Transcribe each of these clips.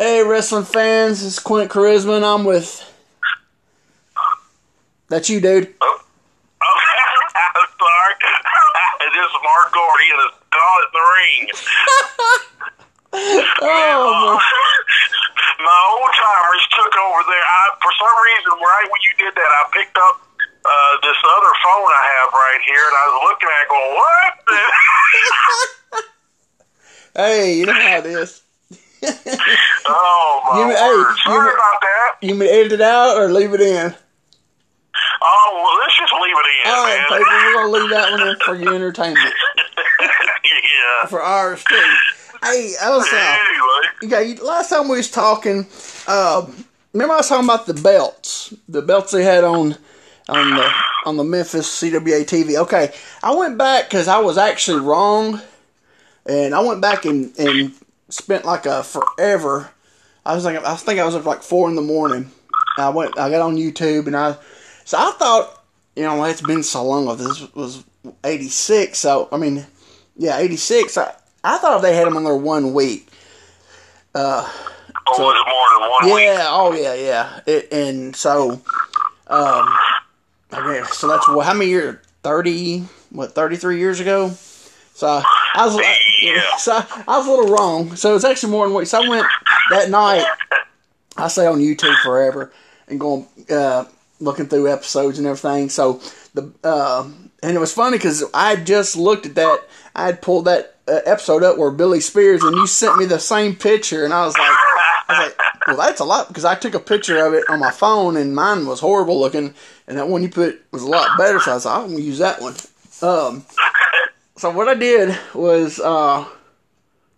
Hey, wrestling fans, it's Quint Charisma, and I'm with. That's you, dude. Oh, I'm sorry. this is Mark Gordy and Call in the Ring. Oh, My old timers took over there. I, for some reason, right when you did that, I picked up uh, this other phone I have right here, and I was looking at it going, what? hey, you know how it is. Oh, my You- hey, word. Sorry about that. You mean edit it out or leave it in? Oh, well, let's just leave it in, All right, man. people, we're gonna leave that one in for your entertainment, yeah. for ours too. Hey, I was uh, Anyway. yeah. Last time we was talking, um, remember I was talking about the belts, the belts they had on on the on the Memphis CWA TV. Okay, I went back because I was actually wrong, and I went back and and spent like a forever. I was like, I think I was up like four in the morning. I went, I got on YouTube, and I, so I thought, you know, it's been so long. This was '86, so I mean, yeah, '86. I, I thought they had them on there one week. Oh, was it more than one week? Yeah, oh yeah, yeah. It, and so, um, okay, so that's what, how many years? Thirty, what, thirty-three years ago? So I was, Yeah. so I, I was a little wrong. So it's actually more than week. So I went that night. I stay on YouTube forever and going uh, looking through episodes and everything. So the uh, and it was funny because I just looked at that. I had pulled that uh, episode up where Billy Spears and you sent me the same picture, and I was like, I was like, well, that's a lot because I took a picture of it on my phone and mine was horrible looking, and that one you put was a lot better. So I was like, I'm gonna use that one. Um, so what I did was, uh,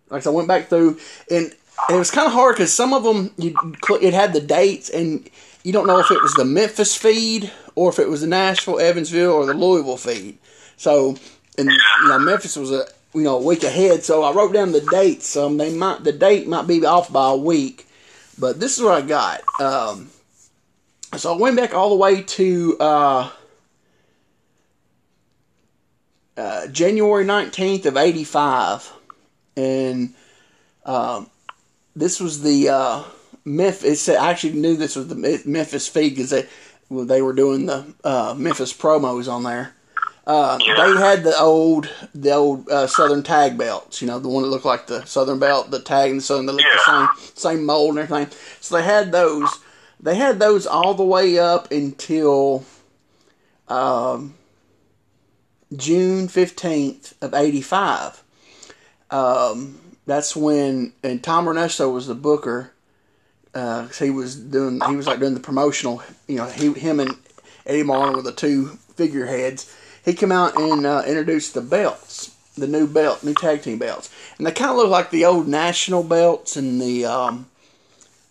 like, I went back through, and it was kind of hard because some of them you it had the dates, and you don't know if it was the Memphis feed or if it was the Nashville, Evansville, or the Louisville feed. So, and you know, Memphis was a you know a week ahead, so I wrote down the dates. Um, they might the date might be off by a week, but this is what I got. Um, so I went back all the way to. Uh, uh, January 19th of 85. And um, this was the uh, Memphis. I actually knew this was the Memphis feed because they, well, they were doing the uh, Memphis promos on there. Uh, they had the old, the old uh, Southern tag belts. You know, the one that looked like the Southern belt, the tag and the Southern, they looked the same, same mold and everything. So they had those. They had those all the way up until um, June fifteenth of eighty five. Um, that's when and Tom Renesto was the booker. Uh, he was doing he was like doing the promotional. You know, he him and Eddie Marlin were the two figureheads. He came out and uh, introduced the belts, the new belt, new tag team belts, and they kind of look like the old national belts and the um,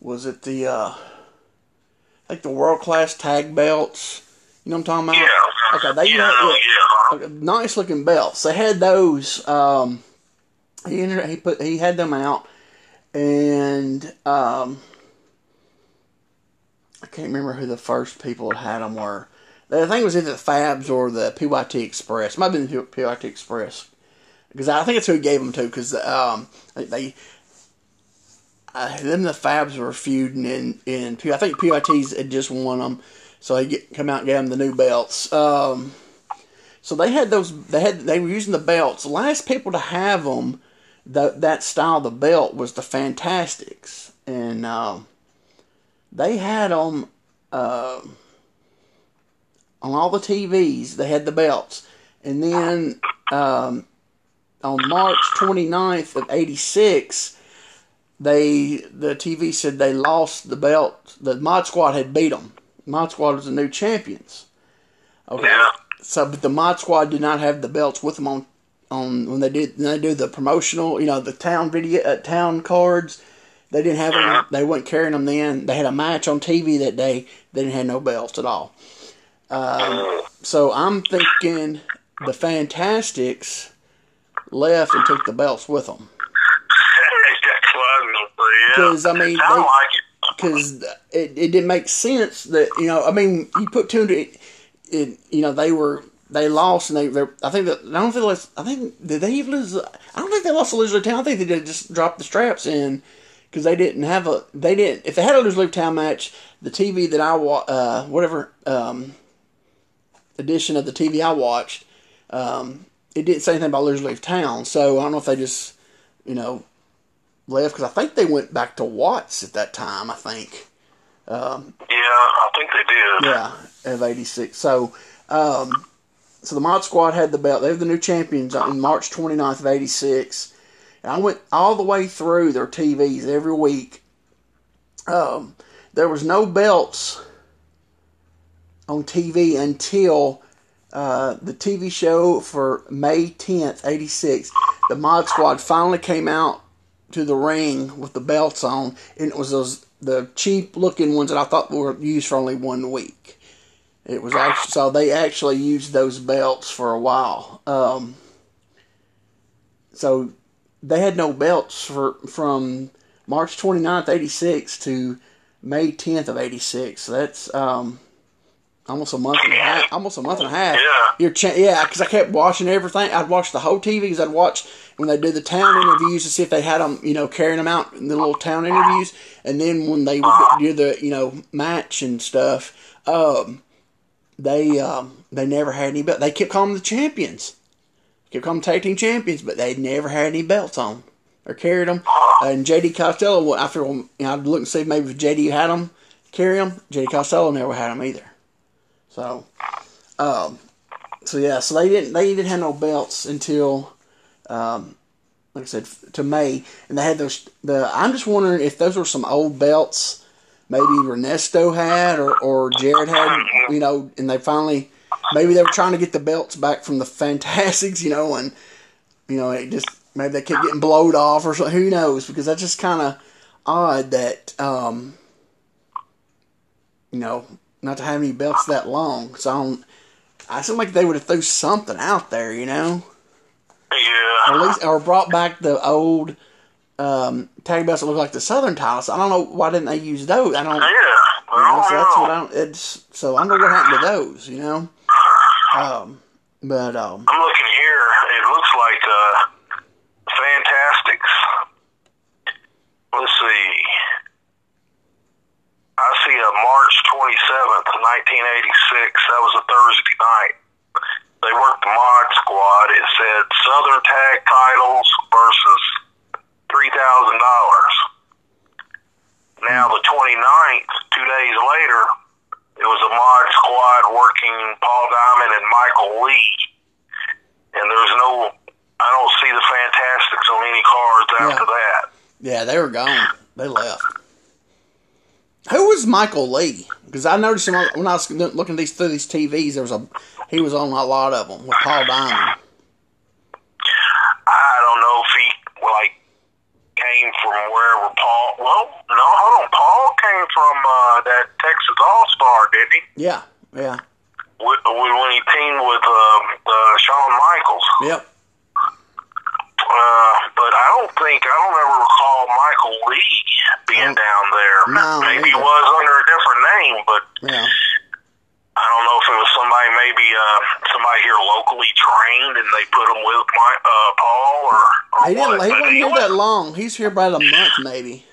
was it the uh, like the world class tag belts. You know what I'm talking about? Yeah. Okay, they yeah, no, yeah. Okay, nice looking belts. They had those. Um, he entered, he put he had them out, and um, I can't remember who the first people that had them were. I think it was either the Fabs or the PYT Express. Might have been the PYT Express because I think it's who gave them to. Because um, they, uh, them the Fabs were feuding in in I think PYT's had just won them, so they get, come out and gave them the new belts. Um, so they had those. They had they were using the belts. The last people to have them, that that style of the belt was the Fantastics, and um, they had them uh, on all the TVs. They had the belts, and then um, on March 29th of '86, they the TV said they lost the belt. The Mod Squad had beat them. Mod Squad was the new champions. Okay. Yeah. So, but the Mod Squad did not have the belts with them on, on when they did when they do the promotional, you know, the town video, uh, town cards. They didn't have them. They weren't carrying them then. They had a match on TV that day. They didn't have no belts at all. Um, so I'm thinking the Fantastics left and took the belts with them That's what I was gonna say, yeah. because I mean they, like it. Because it, it didn't make sense that you know I mean you put two and two, it, you know they were they lost and they they I think that I don't think lost, I think did they even lose I don't think they lost to Loser Town. I think they just dropped the straps in because they didn't have a they didn't if they had a lose leave town match the TV that I wa uh, whatever um, edition of the TV I watched um, it didn't say anything about Loser leave town. So I don't know if they just you know left because I think they went back to Watts at that time I think um, Yeah, I think they did. yeah of '86 so um, so the Mod Squad had the belt they were the new champions on March 29th of '86 and I went all the way through their TVs every week. Um, there was no belts on TV until uh, the TV show for May 10th, 86. The Mod Squad finally came out to the ring with the belts on, and it was those the cheap looking ones that I thought were used for only one week. It was actually so they actually used those belts for a while. Um, so they had no belts for from March 29th, 86 to May 10th of 86. So that's um, almost a month and a half. Almost a month and a half. Yeah. You're cha- yeah, because I kept watching everything. I'd watch the whole TV because I'd watch when they do the town interviews to see if they had them, you know, carrying them out in the little town interviews, and then when they do the, you know, match and stuff, um, they um, they never had any belt. They kept calling them the champions, kept calling them tag team champions, but they never had any belts on or carried them. And JD Costello, after you know, I'd look and see maybe if JD had them, carry them. JD Costello never had them either. So, um, so yeah, so they didn't they didn't have no belts until, um, like I said, to May, and they had those. The I'm just wondering if those were some old belts, maybe Renesto had or or Jarrett had, you know, and they finally maybe they were trying to get the belts back from the Fantastics, you know, and you know it just maybe they kept getting blowed off or something. Who knows? Because that's just kind of odd that um, you know not to have any belts that long. So I don't. I seem like they would have threw something out there, you know, or Yeah. at least or brought back the old um, tag belts that look like the Southern titles. I don't know why didn't they use those. I don't. Yeah. You know, so that's what I don't. It's so I don't know what happened to those. You know. Um, but um, I'm looking here. It looks like uh, Fantastics. Let's see. I see a March 27th, 1986. That was a Thursday night. They worked the Mod Squad. It said Southern Tag Titles versus three thousand dollars. Now the 29th, two days later, it was a Mod Squad working Paul Diamond and Michael Lee. And there's no, I don't see the Fantastics on any cards after Yeah. that. yeah, they were gone. They left. Who was Michael Lee? Because I noticed him when I was looking these through these TVs. There was a he was on a lot of them with Paul Diamond. I don't know if he, like, came from wherever Paul, well, no, hold on. Paul came from uh, that Texas All-Star, didn't he? Yeah, yeah, teamed with um, uh, Shawn Michaels. yep. Uh, but I don't think I don't ever recall Michael Lee being down there. No, maybe he was under a different name, but Yeah. I don't know if it was somebody maybe uh, somebody here locally trained and they put him with my uh, Paul or, or He didn't. what. He wasn't here that long. He's here about a month, maybe.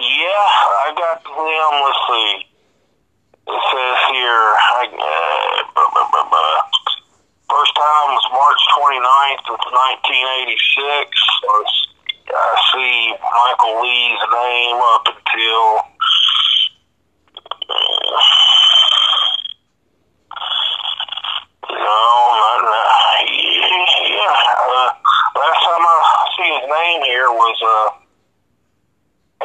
Yeah, I got them. Let's see. It says here. I, uh, time was March 29th of 1986. I see Michael Lee's name up until. uh, No, not, not yeah. Uh, last time I see his name here was uh,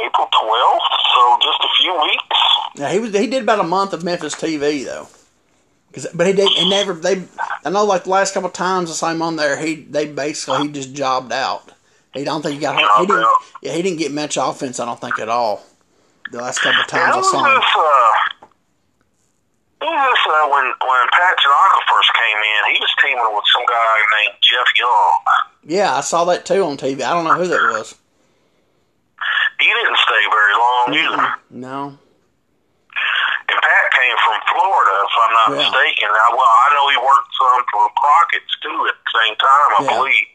April 12th, so just a few weeks. Yeah, he was. He did about a month of Memphis TV though. 'Cause- but he did. He never. They. I know, like the last couple times I saw him on there, he they basically he just jobbed out. He don't think he got. He didn't. out. Yeah, he didn't get much offense. I don't think at all. The last couple times I saw him. this, uh, who was this, uh, when, when Pat Tanaka first came in, he was teaming with some guy named Jeff Young. Yeah, I saw that too on TV. I don't know who that was. He didn't stay very long either. No. And Pat came from Florida, if I'm not Yeah. mistaken. I, well, I know he worked some for Crockett's too at the same time, I Yeah. believe.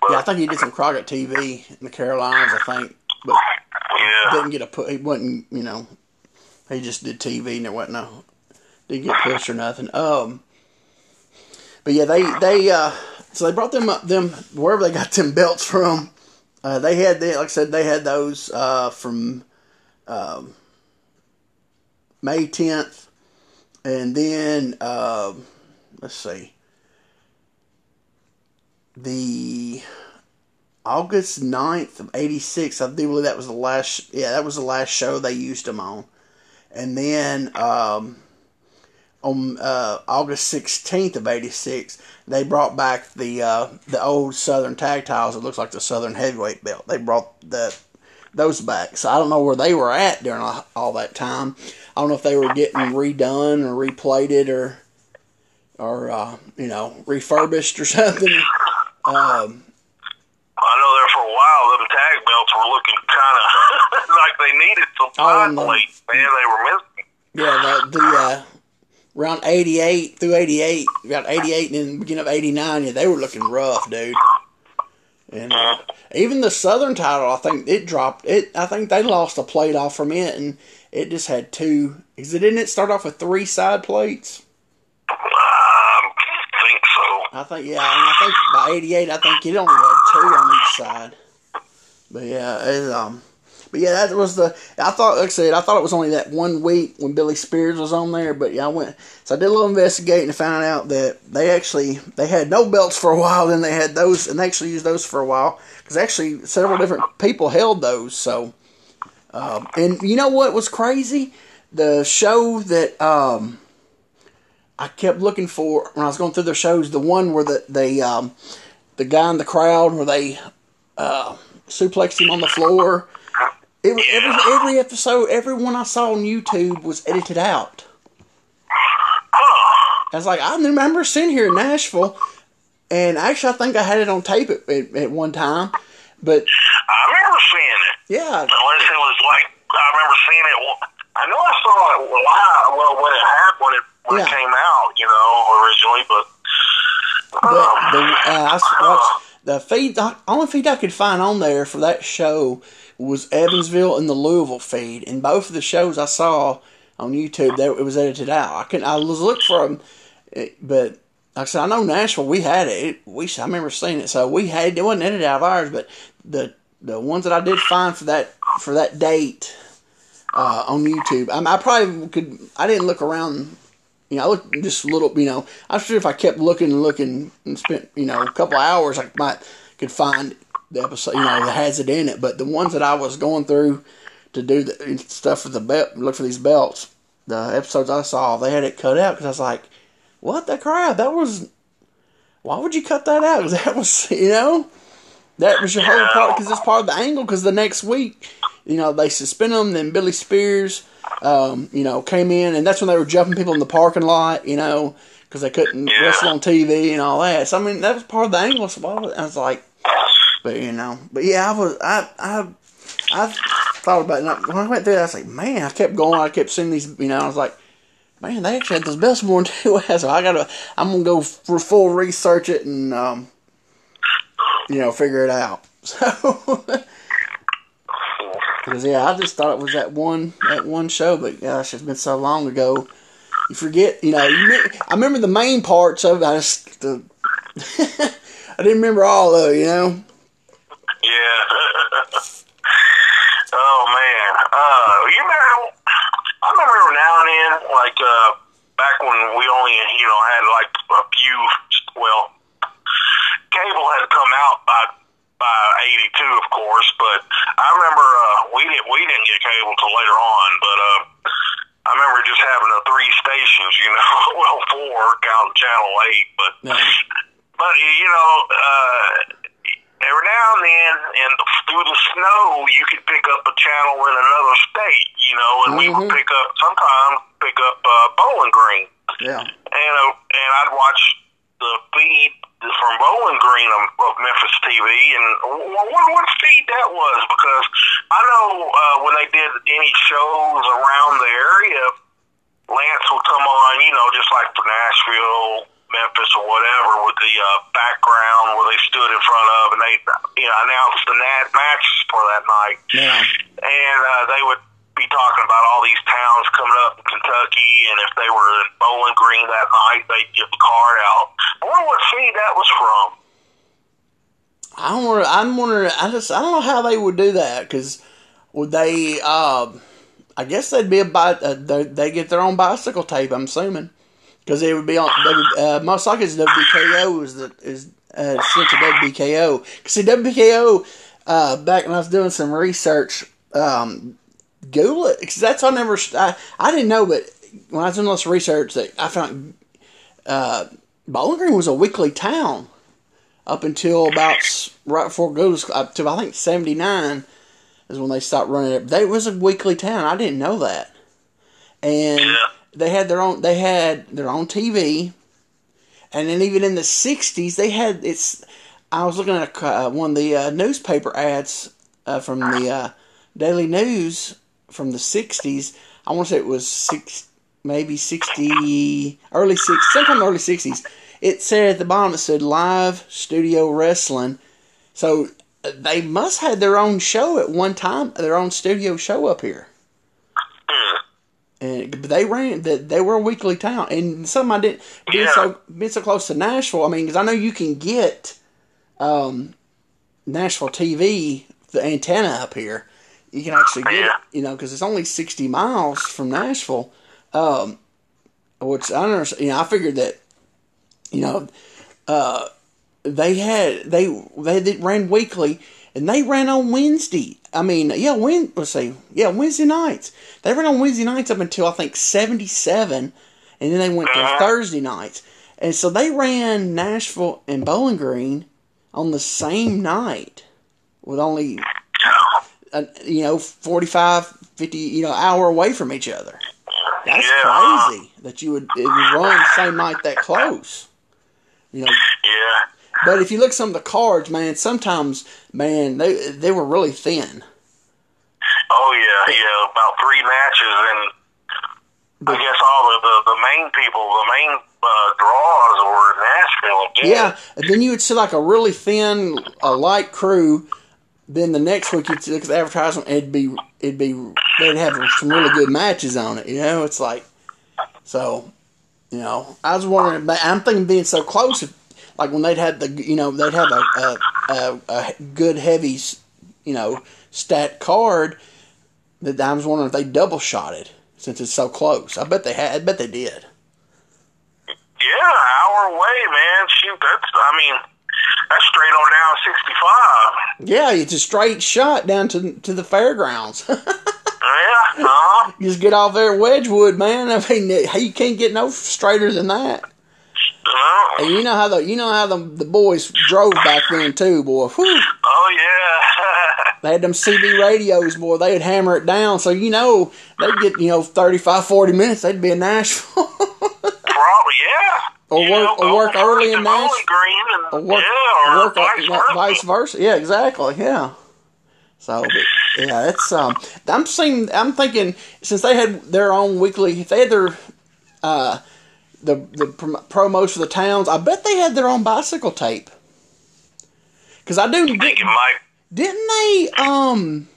But Yeah, I think he did some Crockett TV in the Carolinas. I think, but yeah, didn't get a put. He wasn't, you know, he just did TV and there wasn't no, didn't get pushed or nothing. Um, but yeah, they they uh, so they brought them up them wherever they got them belts from. Uh, they had the like I said they had those uh, from um, May tenth, and then uh, let's see the August 9th of 86, I do believe that was the last, yeah, that was the last show they used them on. And then um, on uh, August 16th of 86, they brought back the uh, the old Southern tag titles. It looks like the Southern heavyweight belt. They brought the those back. So I don't know where they were at during all that time. I don't know if they were getting redone or replated or or uh, you know refurbished or something. Um, I know there for a while them tag belts were looking kind of like they needed some Oh, side Man, they were missing. Yeah, the, the uh, around eighty eight through eighty eight, about eighty eight and then beginning of eighty nine, yeah, they were looking rough, dude. And uh, even the Southern title, I think it dropped. It, I think they lost a plate off from it, and it just had two. Is it? Didn't it start off with three side plates? Um, think so. I think yeah, I think by eighty eight, I think it only had two on each side. But yeah, it, um, but yeah, that was the. I thought, like I said, I thought it was only that one week when Billy Spears was on there. But yeah, I went, so I did a little investigating and found out that they actually they had no belts for a while. Then they had those, and they actually used those for a while because actually several different people held those. So, um, and you know what was crazy? The show that um, I kept looking for when I was going through their shows. The one where the they um, the guy in the crowd where they uh, suplexed him on the floor. It was every every episode, every one I saw on YouTube was edited out. Huh. I was like, I remember seeing here in Nashville, and actually, I think I had it on tape at, at, at one time. But I remember seeing it. yeah, Unless it was like I remember seeing it. I know I saw it live. Well, when it happened, when it when Yeah. it came out, you know, originally, but. but the uh, I watched the feed. The only feed I could find on there for that show was Evansville and the Louisville feed, and both of the shows I saw on YouTube, there it was edited out. I couldn't. I was looking for them, but like I said, I know Nashville. We had it. it we I remember seeing it, so we had it wasn't edited out of ours, but the the ones that I did find for that for that date uh, on YouTube, I, I probably could. I didn't look around. You know, I looked just a little. You know, I'm sure if I kept looking and looking and spent you know a couple hours, I might could find the episode. You know, that has it in it. But the ones that I was going through to do the stuff for the belt, look for these belts. The episodes I saw, they had it cut out because I was like, "What the crap? That was why would you cut that out? 'Cause that was, you know, that was your whole part because it's part of the angle. Because the next week, you know, they suspended him. Then Billy Spears, um, you know, came in, and that's when they were jumping people in the parking lot, you know, because they couldn't Yeah. wrestle on TV and all that. So I mean, that was part of the angle. So I was, I was like, but you know, but yeah, I was, I, I, I thought about it. And when I went through, it, I was like, man, I kept going. I kept seeing these, you know, I was like man, they actually had those best more too. So I gotta, I'm gonna go for full research it and, um, you know, figure it out. So, because yeah, I just thought it was that one, that one show, but gosh, it's been so long ago. You forget, you know. You, me- I remember the main parts of it. I just, the, I didn't remember all it, you know. Yeah. oh man. Uh, you remember? I remember now and then, like uh, back when we only, you know, had like a few. Well, cable had come out by by '82, of course, but I remember uh, we didn't we didn't get cable till later on, but. uh I remember just having the three stations, you know, well, four, count channel eight, but Yeah. but you know, uh, every now and then, and through the snow, you could pick up a channel in another state. You know, and we would Mhm. pick up sometimes pick up uh, Bowling Green, Yeah. and uh, and I'd watch the feed from Bowling Green of, of Memphis TV, and what, what feed that was because I know uh, when they did any shows around the area, Lance would come on, you know, just like for Nashville, Memphis or whatever with the uh, background where they stood in front of, and they you know announced the nat- matches for that night. Yeah. And uh, they would be talking about all these towns coming up in Kentucky, and if they were in Bowling Green that night, they'd give the card out. I wonder what feed that was from. I don't wonder, I'm wondering. I just I don't know how they would do that because would they? Um, I guess they'd be a uh, they they get their own bicycle tape. I'm assuming because it would be on. They would, uh, most likely it's WBKO is the is uh, sent to WBKO. Cause see WBKO uh, back when I was doing some research. Um, Google it because that's I never I, I didn't know, but when I was doing this research, that I found uh, Bowling Green was a weekly town up until about right before Google's up to I think seventy nine is when they stopped running it. They was a weekly town. I didn't know that, and Yeah. they had their own they had their own TV, and then even in the '60s they had it's. I was looking at uh, one of the uh, newspaper ads uh, from the uh, Daily News from the '60s. I want to say it was six, maybe '60, early '60s, sometime in the early '60s. It said at the bottom it said live studio wrestling. So uh, they must have their own show at one time, their own studio show up here and they ran that they were a weekly town, and some I didn't being Yeah. so being so close to Nashville. I mean, because I know you can get um, Nashville TV the antenna up here. You can actually get Yeah. it, you know, because it's only sixty miles from Nashville. Um, which I don't understand. You know, I figured that you know uh, they had they they did, ran weekly and they ran on Wednesday. I mean, yeah, when let's say yeah Wednesday nights. They ran on Wednesday nights up until I think seventy seven, and then they went to Uh-huh. Thursday nights. And so they ran Nashville and Bowling Green on the same night with only uh, you know 45 50 you know hour away from each other. That's Yeah. crazy that you would, it would run the same night that close. You know, Yeah. but if you look at some of the cards, man, sometimes, man, they they were really thin. Oh yeah, yeah. About three matches, and But- I guess all the the, the main people, the main uh, draws were in Nashville. Again. Yeah, and then you would see like a really thin, a light crew. Then the next week you'd look the advertisement, it'd be it'd be they'd have some really good matches on it. You know, it's like so. You know, I was wondering. but I'm thinking being so close, if, like when they'd have the you know they'd have a a, a, a good heavy, you know, stat card. That I was wondering if they double shot it since it's so close. I bet they had. I bet they did. Yeah, an hour away, man. Shoot, that's I mean, that's straight on down sixty five. Yeah, it's a straight shot down to to the fairgrounds. Yeah, uh huh. Just get off there Wedgewood, man. I mean, you can't get no straighter than that. And you know how the you know how the the boys drove back then too, boy. Whew. Oh yeah. They had them CB radios, boy. They'd hammer it down, so you know they'd get you know 35, 40 minutes. They'd be in Nashville. Or You work- know, or work early in Green and, or work, yeah, or work vice versa. vice versa. Yeah, exactly. Yeah. So but, yeah, it's um. I'm seeing. I'm thinking since they had their own weekly, if they had their uh, the the promos for the towns, I bet they had their own bicycle tape. Because I do. I think it might. Didn't they? Um,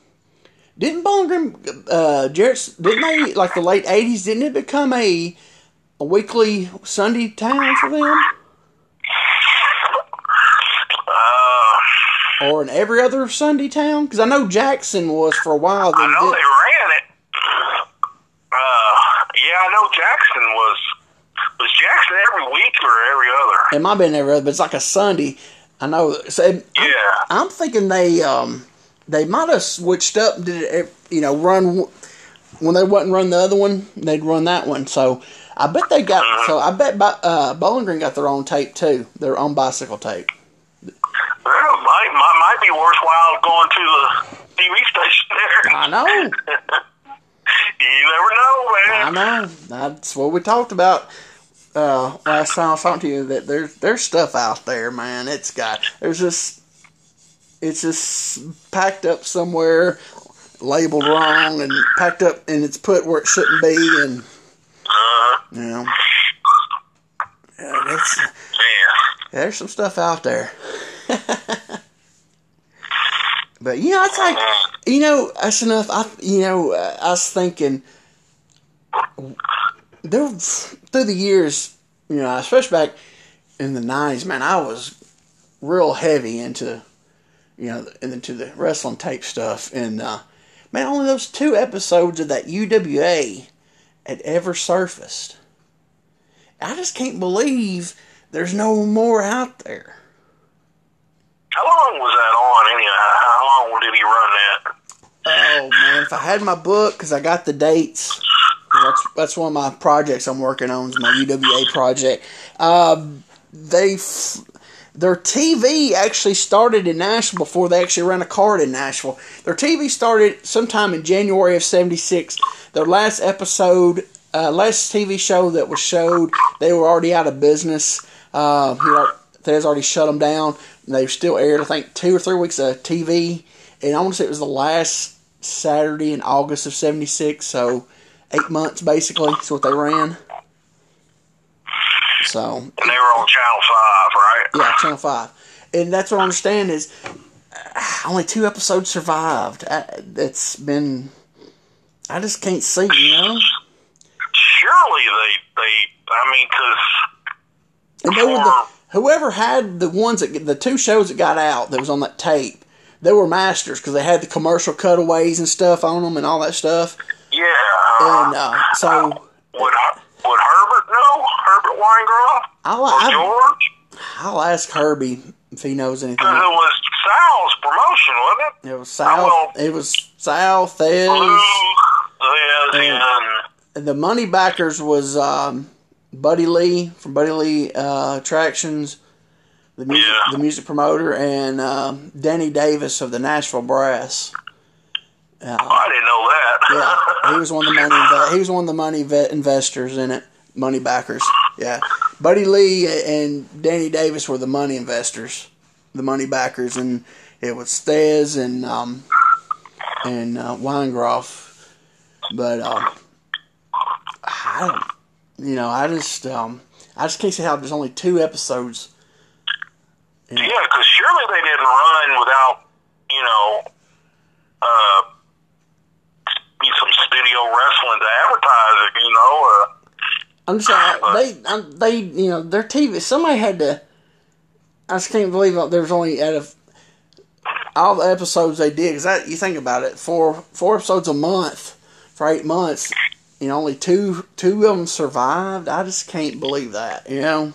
didn't Bowling Green, uh, Jarrett's, didn't they like the late '80s? Didn't it become a a weekly Sunday town for them, Uh, or an every other Sunday town? Because I know Jackson was for a while. I know did- they ran it. Uh, yeah, I know Jackson was was Jackson every week or every other. it might have been every other, but it's like a Sunday. I know. So I'm, Yeah. I'm thinking they um they might have switched up. Did it? You know, run when they wouldn't run the other one, they'd run that one. So I bet they got. So I bet uh, Bowling Green got their own tape too. Their own bicycle tape. Well, might, might might be worthwhile going to the TV station there. I know. you never know, man. I know. That's what we talked about uh, last time I was talking to you. That there's there's stuff out there, man. It's got there's just it's just packed up somewhere, labeled wrong, and packed up, and it's put where it shouldn't be, and Uh, you know. Yeah, Man. there's some stuff out there. but you know, it's like you know, that's enough. I you know, uh, I was thinking there through the years, you know, especially back in the nineties, man, I was real heavy into you know into the wrestling tape stuff, and uh, man, only those two episodes of that UWA had ever surfaced. I just can't believe there's no more out there. How long was that on? Anyhow, how long did he run that? Oh man, if I had my book, because I got the dates. That's that's one of my projects I'm working on. Is my UWA project. Um, they f- their TV actually started in Nashville before they actually ran a card in Nashville. Their TV started sometime in January of '76. Their last episode, uh, last TV show that was showed, they were already out of business. Uh, you already shut them down. They've still aired, I think, two or three weeks of TV, and I want to say it was the last Saturday in August of '76. So eight months basically is what they ran. So And they were on Channel 5, right? yeah, Channel Five, and that's what I understand is uh, only two episodes survived. I, it's been I just can't see, you know. Surely they, they I mean, because And they were the whoever had the ones that the two shows that got out that was on that tape. They were masters because they had the commercial cutaways and stuff on them and all that stuff. Yeah. And uh, so would Her- would Herbert know? Herbert Weingroff? I'll, Or I'll, George? I'll ask Herbie if he knows anything. Because it was Sal's promotion, wasn't it? It was South. It was South. Blue, Is and the money backers was um, Buddy Lee from Buddy Lee uh, Attractions, the music, Yeah. the music promoter, and um, Danny Davis of the Nashville Brass. Uh, I didn't know that. yeah, he was one of the money. He was one of the money vet investors in it. Money backers. Yeah, Buddy Lee and Danny Davis were the money investors, the money backers, and it was Stez and um, and uh, Weingroff. But um, I don't, you know, I just um, I just can't see how there's only two episodes. Yeah, because surely they didn't run without, you know, uh, some studio wrestling to advertise it, you know. Uh, I'm just saying they um, they you know their TV. Somebody had to. I just can't believe there was only out of all the episodes they did. Because you think about it, four four episodes a month for eight months. You know, only two two of them survived. I just can't believe that. You know.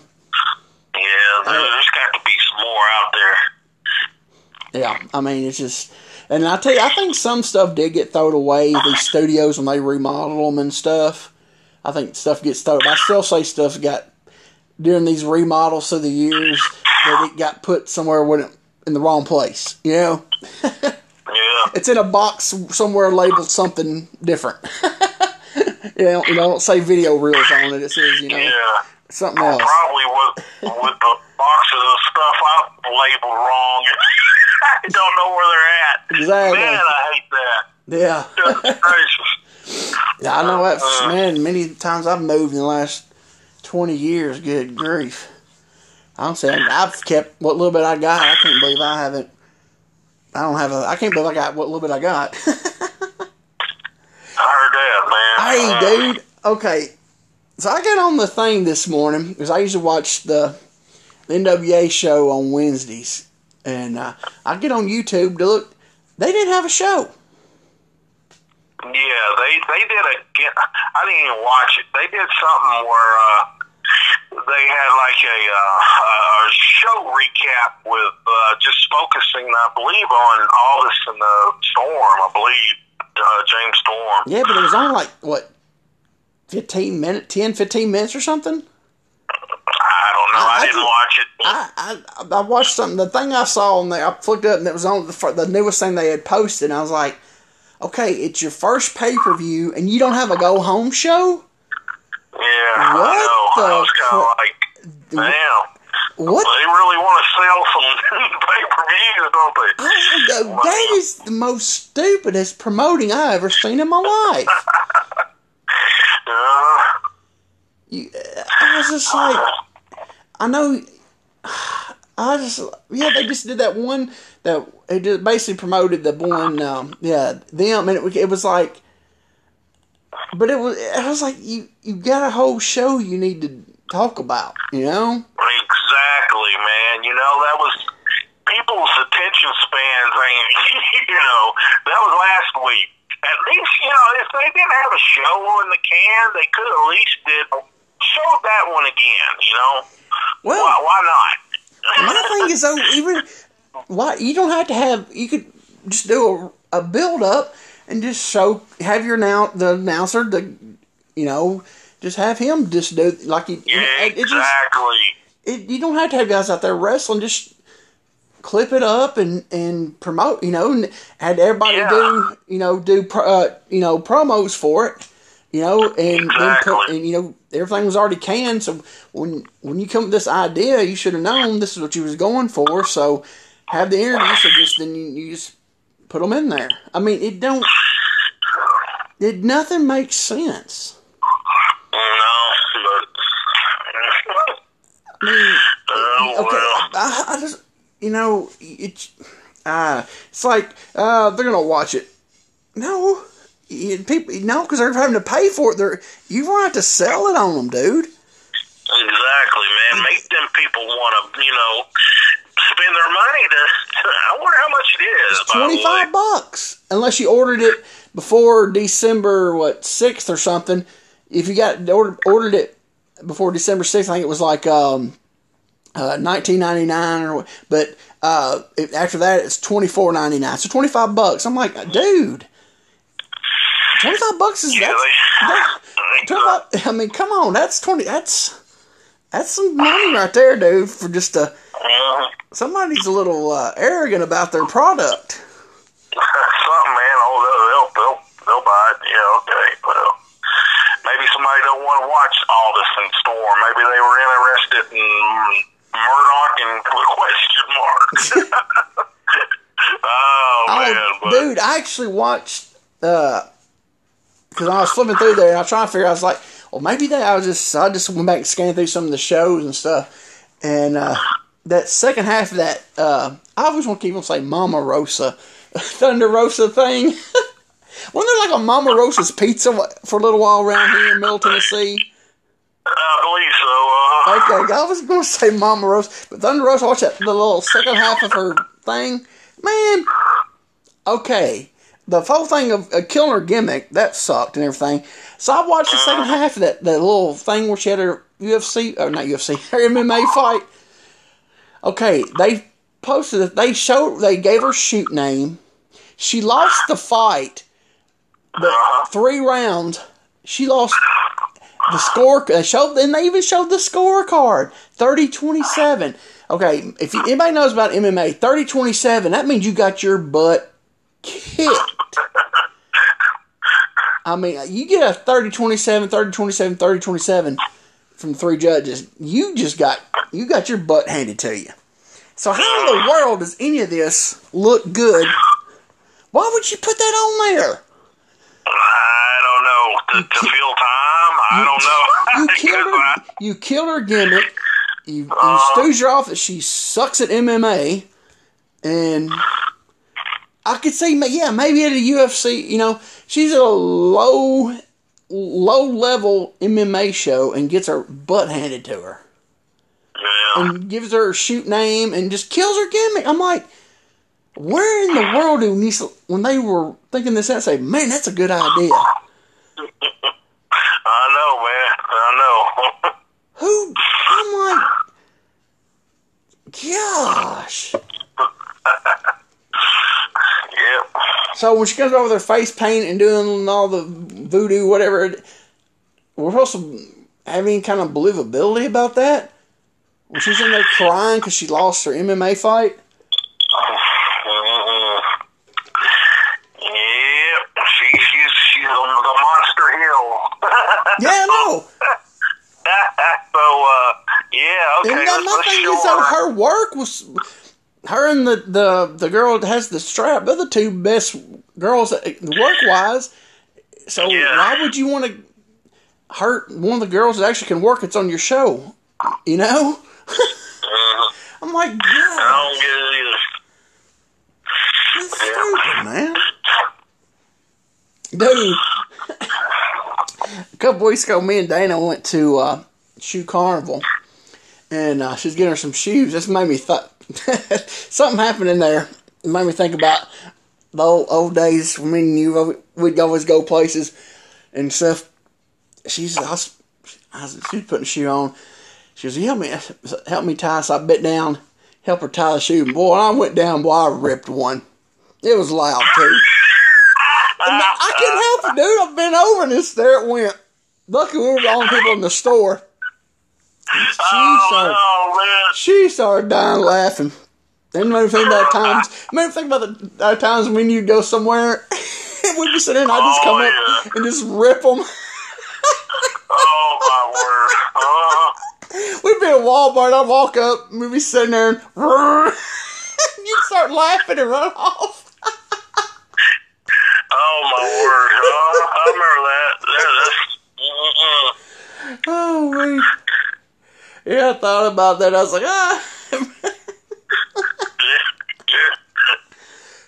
yeah, there- there's got to be some more out there. Yeah, I mean it's just, and I tell you, I think some stuff did get thrown away. These studios when they remodel them and stuff, I think stuff gets thrown. I still say stuff got during these remodels through the years that it got put somewhere when it, in the wrong place. You know, Yeah. it's in a box somewhere labeled something different. you know, you know, don't say video reels on it. It says you know Yeah. something else. Probably with with the boxes of stuff I labeled wrong. I don't know where they're at. Exactly. Man, I hate that. Yeah. Goodness gracious. Yeah, I know that. Uh, Man, many times I've moved in the last 20 years. Good grief. I'm saying I've kept what little bit I got. I can't believe I haven't. I don't have a. I can't believe I got what little bit I got. I heard that, man. hey, dude. Okay. So I got on the thing this morning because I used to watch the, the NWA show on Wednesdays. And uh, I get on YouTube to look. They didn't have a show. Yeah, they they did a. I didn't even watch it. They did something where uh, they had like a, uh, a show recap with uh, just focusing, I believe, on Aldis and the Storm. I believe uh, James Storm. Yeah, but it was only like, what, 15 minutes, 10, 15 minutes or something? I don't know. I- I, didn't did- watch it. I, I I watched something. The thing I saw on there, I flicked up and it was on the, the newest thing they had posted. And I was like, okay, it's your first pay per view, and you don't have a go home show. yeah, What I know. the I was kind of like, damn. What? They really want to sell some pay per views, don't they? I that is the most stupidest promoting I ever seen in my life. Uh, You, I was just like, I know. I just yeah, they just did that one that it just basically promoted the one um, yeah them and it, it was like, but it was I was like you you got a whole show you need to talk about you know Exactly, man. You know, that was people's attention spans ain't, you know, that was last week. At least, you know, if they didn't have a show in the can, they could at least did show that one again, you know? well why, why not? My thing is though even why you don't have to have you could just do a, a build up and just show have your now the announcer the you know just have him just do like he Yeah, it, it just exactly. it, you don't have to have guys out there wrestling. Just clip it up and and promote. You know, and had everybody Yeah. do you know do pro- uh, you know promos for it. You know, and Exactly. and you know everything was already canned. So when when you come with this idea, you should have known this is what you was going for. So have the interview. So just then you, you just put them in there. I mean, it don't. It nothing makes sense. No, but. I mean, oh, okay, well. I, I just, you know, it's, uh, it's like, uh, they're gonna watch it. No, you- people, no, because they're having to pay for it. They're, you don't have to sell it on them, dude. Exactly, man. Make them people want to, you know, spend their money to. I wonder how much It's twenty five bucks, unless you ordered it before December what sixth or something. If you got ordered, ordered it before December sixth, I think it was like um, uh, nineteen ninety nine or but uh, after that it's twenty four ninety nine. So twenty five bucks. I'm like, dude, twenty five bucks is Yeah, that's, they- that, 25 I mean, come on, that's twenty. That's that's some money right there, dude. For just a somebody's a little uh, arrogant about their product. Something, man. Oh, they'll, they'll, they'll, buy it. Yeah, okay. Well, maybe somebody don't want to watch all this in store. Maybe they were interested in Murdoch and question mark. oh, man. Oh, But, dude, I actually watched because I was flipping through there and I was trying to figure. I was like, well, maybe that I was just I just went back and scanned through some of the shows and stuff, and uh, that second half of that, uh, I always want to keep on saying Mama Rosa, Thunder Rosa thing. Wasn't there like a Mama Rosa's pizza for a little while around here in Middle Tennessee? I believe so. Uh, Okay, I was going to say Mama Rose, but Thunder Rose, watch that the little second half of her thing, man. Okay, the whole thing of uh, killing her gimmick that sucked and everything. So I watched the second half of that that little thing where she had her UFC or not UFC her MMA fight. Okay, they posted it. They showed they gave her shoot name. She lost the fight, but three rounds. She lost the score they showed and they even showed the scorecard 30-27 okay if you, anybody knows about mma 30-27 that means you got your butt kicked i mean you get a 30-27 30-27 30-27 from three judges you just got you got your butt handed to you so how in the world does any of this look good why would you put that on there I don't know. To, to fill time? I don't know. you killed her. You killed her gimmick. You, you uh. stooged her off that she sucks at MMA, and I could say, ma- yeah, maybe at a UFC. You know, she's at a low, low level MMA show and gets her butt handed to her, Yeah. and gives her a shoot name and just kills her gimmick. I'm like, where in the world do these when they were thinking this out? Say, man, that's a good idea. I know, man. I know. Who? I'm like, gosh. yep. So when she comes over with her face paint and doing all the voodoo, whatever, it- we're supposed to have any kind of believability about that? When she's in there crying because she lost her MMA fight? Mm-mm. Yep. She, she's she's on the monster hill. Yeah, no. so uh, yeah. Okay. And that, let's, is, her. her work was. Her and the, the, the girl that has the strap, they're the two best girls work wise. So Yeah. why would you want to hurt one of the girls that actually can work It's on your show? You know? Mhm. I'm like, I God, don't get it either. this is stupid, man. Dude, a couple weeks ago, me and Dana went to uh, Shoe Carnival, and uh, she was getting her some shoes. This made me thought something happened in there. It made me think about the old, old days when me and you we'd always go places and stuff. She's I was, I was, she was putting a shoe on. She was help me uh, help me tie. So I bit down, help her tie the shoe. Boy, I went down, boy, I ripped one. It was loud too. And I, couldn't help it, dude. I bent over and this there it went. Luckily, we were the only people in the store. And She started, Oh, no, man. she started dying laughing. Then made me think about times. Made me think about the uh, times when you'd go somewhere and we'd be sitting there and I'd just Oh, come yeah. up and just rip them. Oh, my word. Uh, We'd be at Walmart. I'd walk up and we'd be sitting there and you'd start laughing and run off. oh, my word. Uh, I remember that. that that's, mm-mm. Oh, man. Yeah, I thought about that. I was like, ah.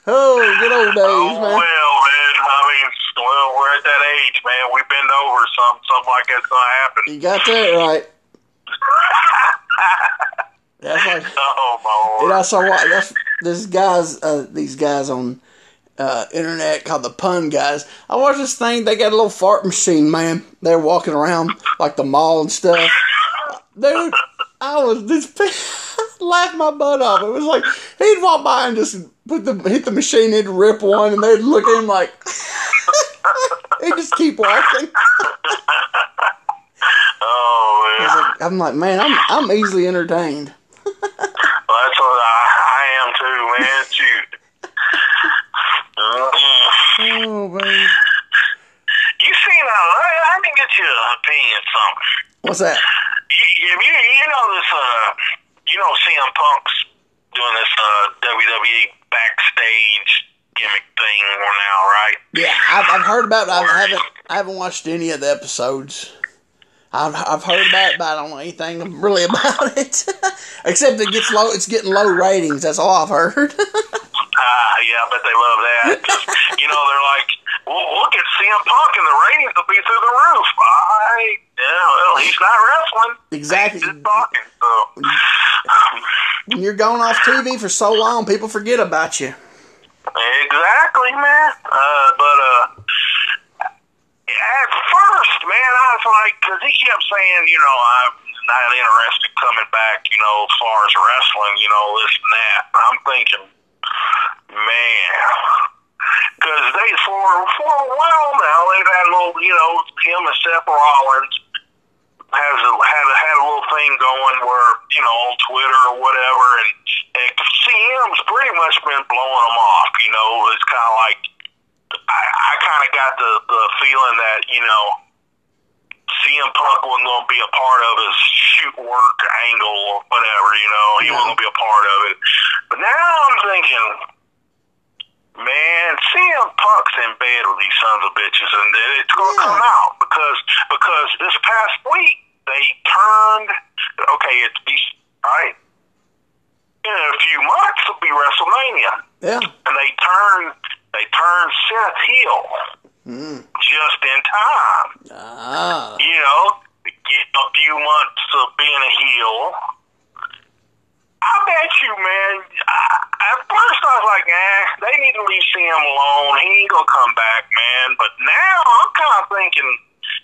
Oh, good old days, Oh, man. well, man. I mean, well, we're at that age, man. We bend over, something, something like that's to happen. You got that right. That's like, Oh, my and. I saw what that's this guys, uh, these guys on uh, internet called the pun guys. I watched this thing. They got a little fart machine, man. They're walking around like the mall and stuff. Dude, I was just laughed my butt off. It was like he'd walk by and just put the hit the machine, he'd rip one, and they'd look at him like he'd just keep walking. Oh, I man. like- I'm like, man, I'm I'm easily entertained. Well, that's what I, I am, too, man. Shoot. Oh man, You seen, uh, let, let me get your opinion something. what's that? You, you, you know this, uh, you know CM Punk's doing this, uh, WWE backstage gimmick thing now, right? Yeah, I've, I've heard about it. I haven't I haven't watched any of the episodes. I've I've heard about it, but I don't know anything really about it. Except it gets low. It's getting low ratings. That's all I've heard. Ah, yeah, I bet they love that. you know, they're like, well, look at CM Punk and the ratings will be through the roof. I, yeah, well, he's not wrestling. Exactly. He's just talking. So, when you're going off TV for so long, people forget about you. exactly, man. Uh, but, uh, man, I was like, because he kept saying, you know, I'm not interested coming back, you know, as far as wrestling, you know, this and that. I'm thinking, man, because they for for a while now they've had a little, you know, him and Seth Rollins has a, had a, had a little thing going where you know on Twitter or whatever, and, and CM's pretty much been blowing them off. You know, it's kind of like I, I kind of got the the feeling that you know CM Punk wasn't going to be a part of his shoot work angle or whatever. You know, he Yeah. wasn't going to be a part of it. But now I'm thinking. Man, CM Punk's in bed with these sons of bitches, and then it's gonna Yeah. come out because because this past week they turned. Okay, it's Dec- right. In a few months it'll be WrestleMania, Yeah. and they turn they turn Seth heel Mm. Just in time. Ah. You know, get a few months of being a heel. I bet you, man. I, at first, I was like, eh, they need to leave CM alone. He ain't gonna come back, man. But now I'm kind of thinking,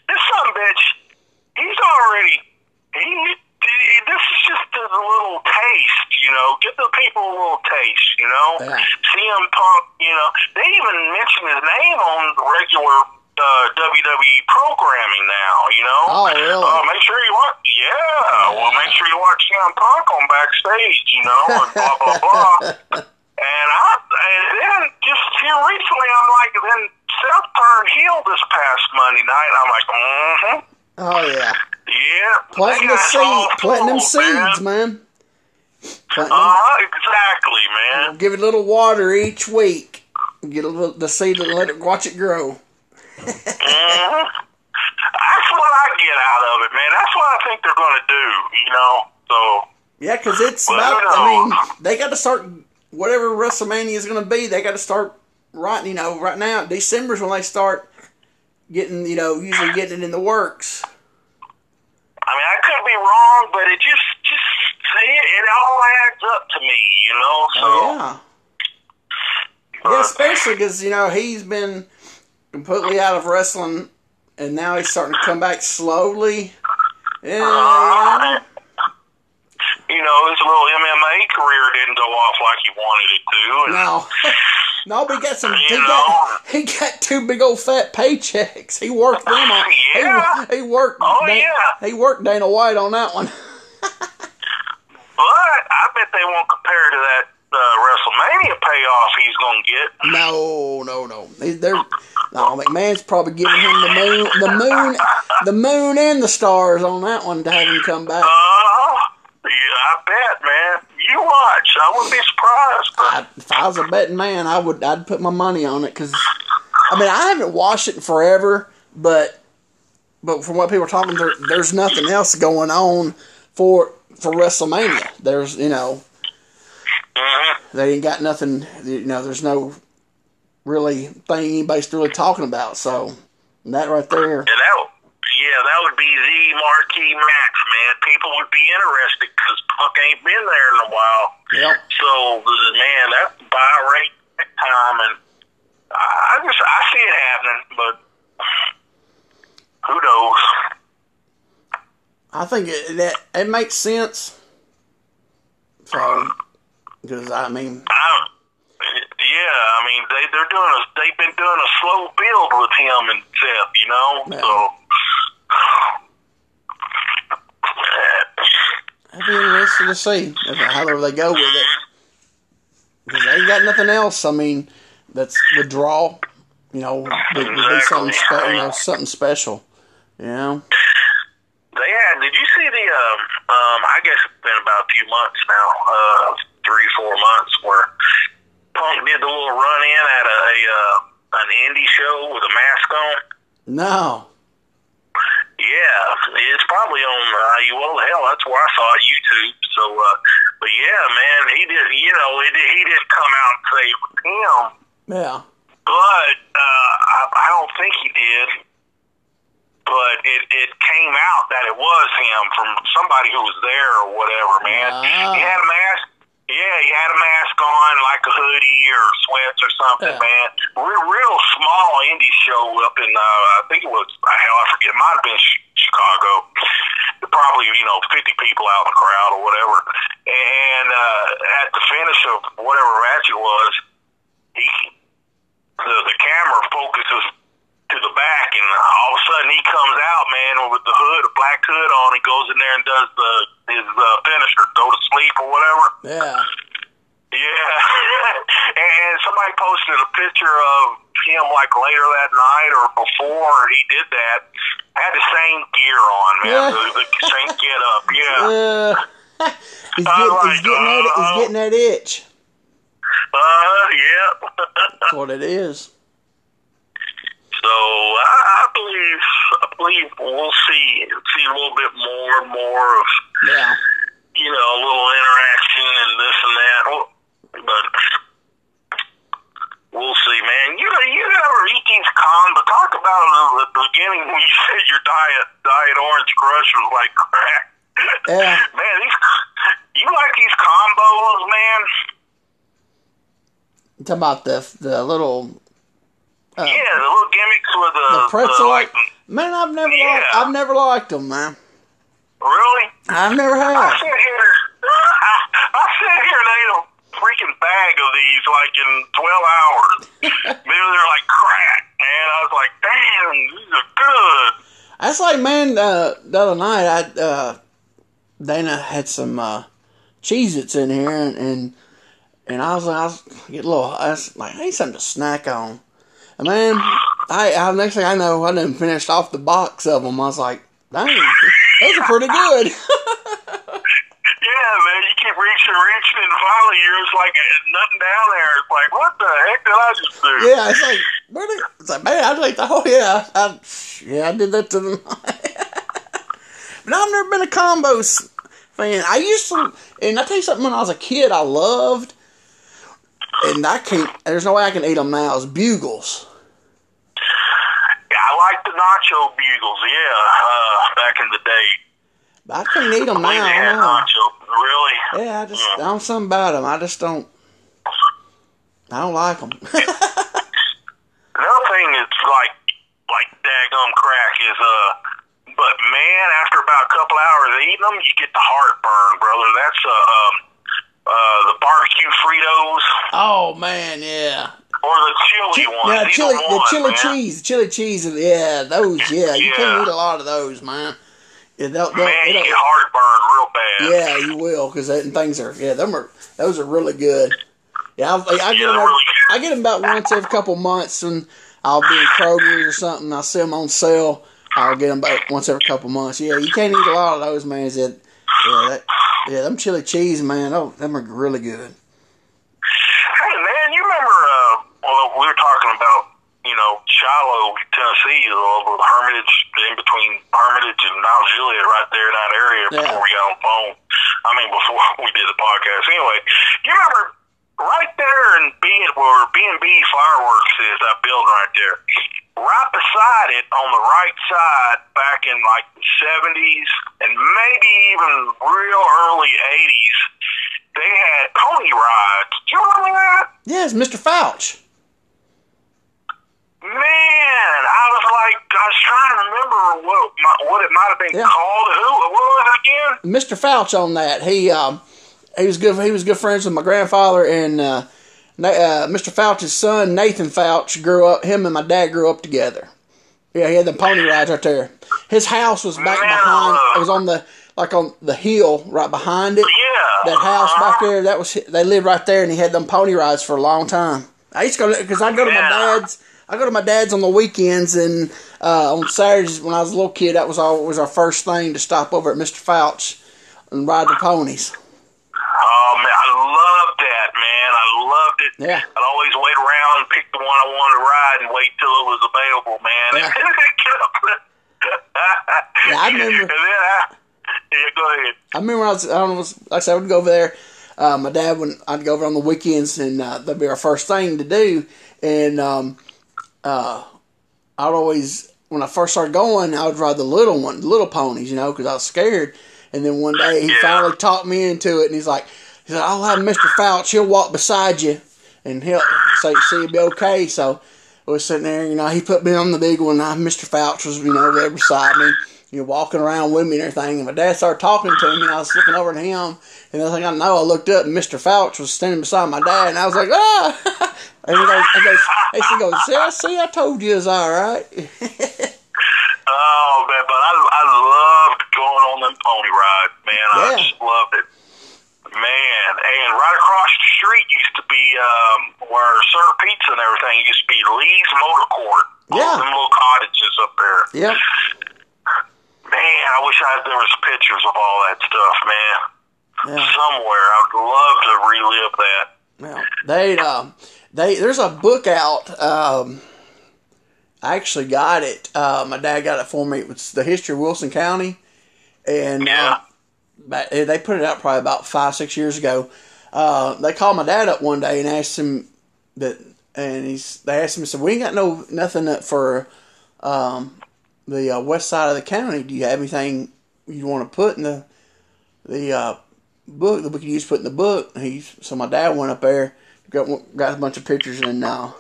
this son bitch, he's already. He, he, this is just a little taste, you know. Give the people a little taste, you know. Yeah. CM Punk, you know, they even mention his name on the regular uh, WWE programming now, you know. Oh, really? Uh, make sure you watch. Yeah, well, make sure you watch CM Punk on backstage, you know, and blah blah blah. and I, and then just here recently, I'm like, then Seth turned heel this past Monday night. I'm like, mm-hmm, Oh yeah. yeah, Planting the seed, planting them man. seeds, man. Planting them Uh-huh, exactly, man. Give it a little water each week. Get a little the seed and let it watch it grow. Hmm That's what I get out of it, man. That's what I think they're going to do, you know. So Yeah, because it's about. I mean, they got to start whatever WrestleMania is going to be. They got to start right. You know, right now December's when they start getting. You know, usually getting it in the works. I mean, I could be wrong, but it just, just it, it all adds up to me, you know. So, Oh yeah. Yeah, especially because you know he's been completely out of wrestling, and now he's starting to come back slowly. Yeah, Uh, you know, his little MMA career didn't go off like he wanted it to. No, no, but he got some. He got he got two big old fat paychecks. He worked them on. Yeah. He, he worked. Oh, Dan- yeah. He worked Dana White on that one. But I bet they won't compare to that uh, WrestleMania payoff he's going to get. No, no, no. They're no. McMahon's probably giving him the moon, the moon, the moon, and the stars on that one to have him come back. Uh, yeah, I bet, man. You watch. I wouldn't be surprised. I, if I was a betting man, I would. I'd put my money on it because, I mean, I haven't watched it in forever, but, but from what people are talking, there, there's nothing else going on for for WrestleMania. There's, you know, Mhm. they ain't got nothing. You know, there's no really thing anybody's really talking about. So that right there, Yeah, that, would- yeah, that would be the marquee match, man. People would be interested because Punk ain't been there in a while. yep. So, man, that's buy rate time, and I I just I see it happening, but who knows? I think it, that it makes sense. So, because I mean, I don't. Yeah, I mean they they're doing a they've been doing a slow build with him and Seth, you know. Yeah. So I'd be interested to see if, how they go with it. Because they ain't got nothing else. I mean, that's the draw. You know, would, would be something, spe- you know, something special. You know? they had. Did you see the? Um, um, I guess it's been about a few months now, uh, three four months, where Punk did the little run in at a, a uh, an indie show with a mask on. No. Yeah, it's probably on. Uh, well, hell, that's where I saw it, YouTube. So, uh, but yeah, man, he did. You know, it, he didn't come out and say it was him, Yeah. but uh, I, I don't think he did. But it it came out that it was him from somebody who was there or whatever. Man, Ah. he had a mask. Yeah, he had a mask on, like a hoodie or sweats or something, Yeah. man. Real, real small indie show up in, uh, I think it was, hell, I forget, it might have been Chicago. Probably, you know, 50 people out in the crowd or whatever. And uh, at the finish of whatever match it was, he, the, the camera focuses to the back, and all of a sudden he comes out, man, with the hood, a black hood on. He goes in there and does the his uh, finisher, go to sleep or whatever. Yeah. Yeah, and somebody posted a picture of him like later that night or before he did that. Had the same gear on, man. Yeah. The, the same get up. Yeah. Uh, he's, getting, like, he's getting that. He's uh, getting that itch. Uh, yeah. That's what it is. So I, I believe I believe we'll see see a little bit more and more of Yeah. you know a little interaction and this and that. But we'll see, man. You you ever eat these combos? Talk about it at the beginning when you said your diet diet orange crush was like crack. Yeah. man, these you like these combos, man? Talking about the the little uh, Yeah, the little gimmicks with the, the pretzel. like, man, I've never Yeah. liked. I've never liked them, man. really. I've never had. I sit here. I, I sit here and ate a freaking bag of these like in twelve hours. Maybe they're like crack, man. I was like, damn, these are good. That's like, man, uh, the other night, I, uh, Dana had some, uh, Cheez-Its in here, and, and, and I was like, I was get a little, I was like, I need something to snack on. And man, I, I, next thing I know, I done finished off the box of them. I was like, dang, those are pretty good. Yeah, man. You keep reaching, reaching, and finally you're just like nothing down there. It's like, what the heck did I just do? yeah, it's like, really? It's like, man, I was like, oh yeah, I, yeah, I did that to them. but I've never been a combos fan. I used to, and I tell you something. When I was a kid, I loved, and I can't. There's no way I can eat them now. Is bugles. Yeah, I like the nacho bugles. Yeah, uh, back in the day. I can't eat them now. I had nacho. Really? Yeah, I just I don't something about them. I just don't. I don't like them. Another thing that's like like daggum crack is uh, but man, after about a couple hours of eating them, you get the heartburn, brother. That's uh, um, uh, the barbecue Fritos oh man, yeah. Or the chili ones. Now, chili, the one, chili man. cheese, chili cheese, yeah, those, yeah. You can't eat a lot of those, man. Yeah, they'll, they'll, Man, you get heartburn real bad. yeah, you will, because things are, yeah, them are, those are really good. Yeah, I, I get Yeah, them. really I get them about once every couple months, and I'll be in Kroger's or something. I see them on sale. I'll get them about once every couple months. Yeah, you can't eat a lot of those, man. Is it? Yeah, that, yeah, them chili cheese, man. Oh, them are really good. Hey, man, you well, we were talking about you know Shiloh, Tennessee, over the Hermitage, in between Hermitage and Mount Juliet, right there in that area. Yeah. Before we got on the phone, I mean, before we did the podcast. Anyway, you remember? Right there in B where B and B Fireworks is that building right there. Right beside it, on the right side, back in like the seventies and maybe even real early eighties, they had pony rides. Do you remember that? It's Mr. Fouch. Man, I was like, I was trying to remember what my, what it might have been Yeah. called. Who? What was it again? Mr. Fouch on that. He um, he was good. He was good friends with my grandfather and uh, uh, Mr. Fouch's son Nathan Fouch grew up. Him and my dad grew up together. Yeah, he had the pony rides right there. His house was back Man, behind. uh, It was on the like on the hill right behind it. Yeah. That house uh-huh. back there. That was they lived right there, and he had them pony rides for a long time. I used to go because I'd go to my dad's. I go to my dad's on the weekends and uh, on Saturdays when I was a little kid. That was always our first thing to stop over at Mr. Fouch and ride the ponies. Oh man, I loved that, man. I loved it. Yeah. I'd always wait around and pick the one I wanted to ride and wait till it was available, man. Yeah. yeah, I remember- And then I, yeah, go ahead. I remember when I was, I don't know, like I said, I would go over there. Uh, my dad would, I'd go over on the weekends, and uh, that'd be our first thing to do. And um, uh, I'd always, when I first started going, I would ride the little one, the little ponies, you know, because I was scared. And then one day he Yeah. finally talked me into it, and he's like, he said, "I'll have Mister Fouch. He'll walk beside you, and he'll say, see, you'll be okay." So we was sitting there, you know, he put me on the big one. And I, Mr. Fouch was, you know, there beside me, you know, walking around with me and everything. And my dad started talking to me, and I was looking over at him. And the thing I know, I looked up, and Mr. Fouch was standing beside my dad, and I was like, ah! and he goes, he goes, he goes, see, I see, I told you it's all right. Oh man, but I I loved going on them pony rides, man. I just loved it. Man, and right across the street used to be um, where Sir Pizza and everything used to be Lee's Motor Court. All Yeah. them little cottages up there. yep. Man, I wish I there was pictures of all that stuff, man. Yeah. Somewhere, I would love to relive that. Well, they um, they there's a book out. Um, I actually got it. Uh, my dad got it for me. It was the history of Wilson County, and Yeah. uh, they put it out probably about five six years ago. Uh, they called my dad up one day and asked him that, and he's they asked him said we ain't got no nothing up for um, the uh, west side of the county. Do you have anything you want to put in the the uh, book that we could use to put in the book. He so my dad went up there, got got a bunch of pictures and uh,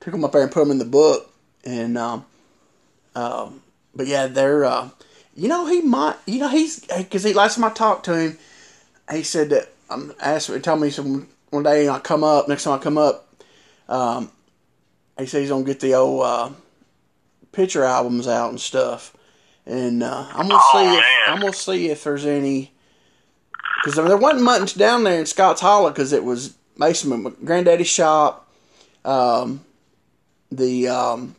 took them up there and put them in the book. And um, um, but yeah, they're uh, you know he might you know he's because he last time I talked to him, he said that um asked me tell me some one day I come up next time I come up, um, he said he's gonna get the old uh, picture albums out and stuff. And uh, I'm gonna Oh, see if. I'm gonna see if there's any because there wasn't much down there in Scotts Hollow because it was basically my granddaddy's shop, um, the um,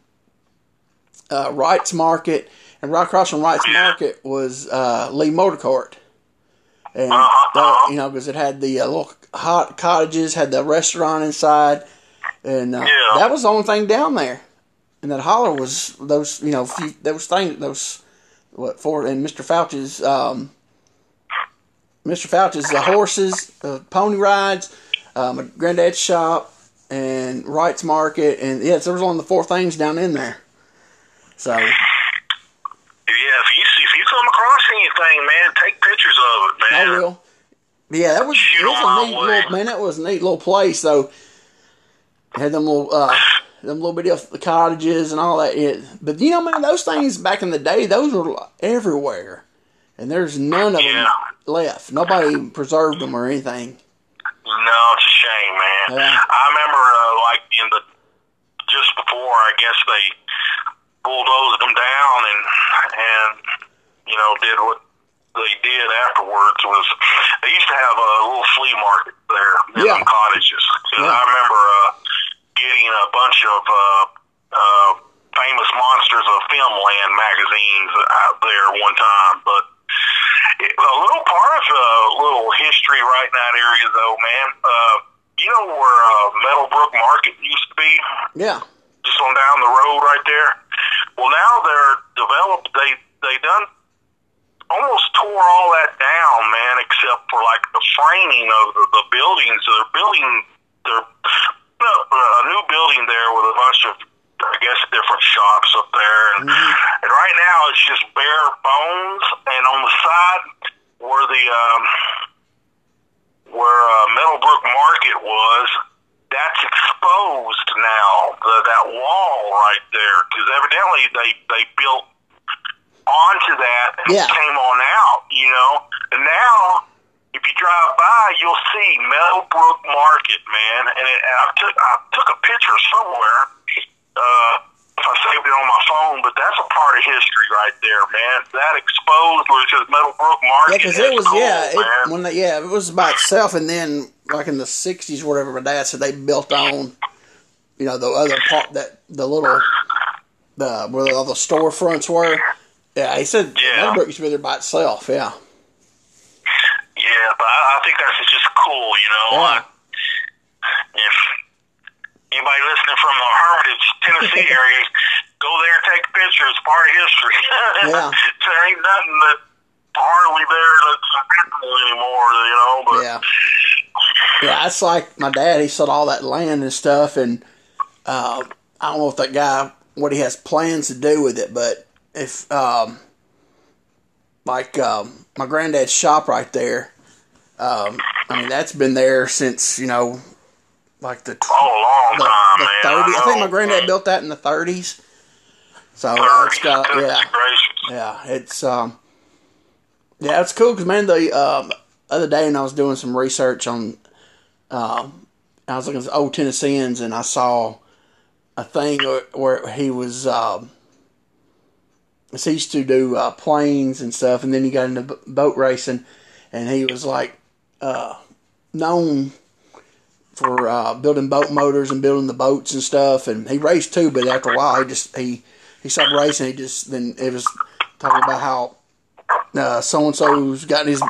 uh, Wright's Market, and right across from Wright's. Market was uh, Lee Motor Court. And Uh-huh, that- uh-huh. you know, because it had the uh, little hot cottages, had the restaurant inside, and uh, Yeah. that was the only thing down there. And that holler was those, you know, few, those things, those what for? And Mr. Fouch's um, Mr. Fouch's the horses, uh, pony rides, uh, my granddad's shop, and Wright's Market, and yeah, so there's only the four things down in there. So Yeah, if you see, if you come across anything, man, take pictures of it, man. I will. Yeah, that was, Shoot it was a neat way. little man. That was a neat little place. So had them little uh, them little bitty of cottages and all that. It, but you know, man, those things back in the day, those were everywhere, and there's none of Yeah. them left. Nobody preserved them or anything. No, it's a shame, man. Yeah. I remember, uh, like in the just before, I guess they bulldozed them down and and you know did what they did afterwards was they used to have a little flea market there in Yeah. the cottages. 'Cause Yeah. I remember uh, getting a bunch of uh, uh, famous monsters of filmland magazines out there one time, but it, a little part of a little history right in that area, though, man. Uh, you know where uh, Meadowbrook Market used to be, Yeah, just on down the road right there. Well, now they're developed. They they done almost tore all that down, man, except for like the framing of the, the buildings. They're building. They're up a new building there with a bunch of. I guess different shops up there, and, and right now it's just bare bones. And on the side where the um, where uh, Meadowbrook Market was, that's exposed now. The, that wall right there, because evidently they they built onto that and Yeah. came on out. You know, and now if you drive by, you'll see Meadowbrook Market, man. And, it, and I took I took a picture somewhere. Uh, I saved it on my phone, but that's a part of history right there, man. That exposed where it says Meadowbrook Market. yeah, because it was cool, yeah, it, when they, yeah, it was by itself, and then like in the '60s, or whatever. My dad said they built on, you know, the other part that the little the where all the storefronts were. Yeah, he said Yeah. Meadowbrook used to be there by itself. Yeah, Yeah, but I, I think that's just cool, you know. Yeah. Uh, if anybody listening from the Hermitage, Tennessee area, go there and take a picture. It's part of history. Yeah. there ain't nothing that hardly there that's visible anymore, you know. But yeah, yeah. It's like my dad. He sold all that land and stuff, and uh, I don't know if that guy what he has plans to do with it, but if um, like um, my granddad's shop right there. Um, I mean, that's been there since you know, like the tw- oh, long the, time, the man. 30s. I think my know. granddad built that in the 30s. So it's got yeah, yeah. It's um, yeah, it's cool because man, the um, other day when I was doing some research on, um, I was looking at old Tennesseans and I saw a thing where, where he was um, he used to do uh, planes and stuff, and then he got into boat racing, and he was like uh, known for uh, building boat motors and building the boats and stuff. And he raced too, but after a while, he just he he stopped racing. He just then it was talking about how so and so's got his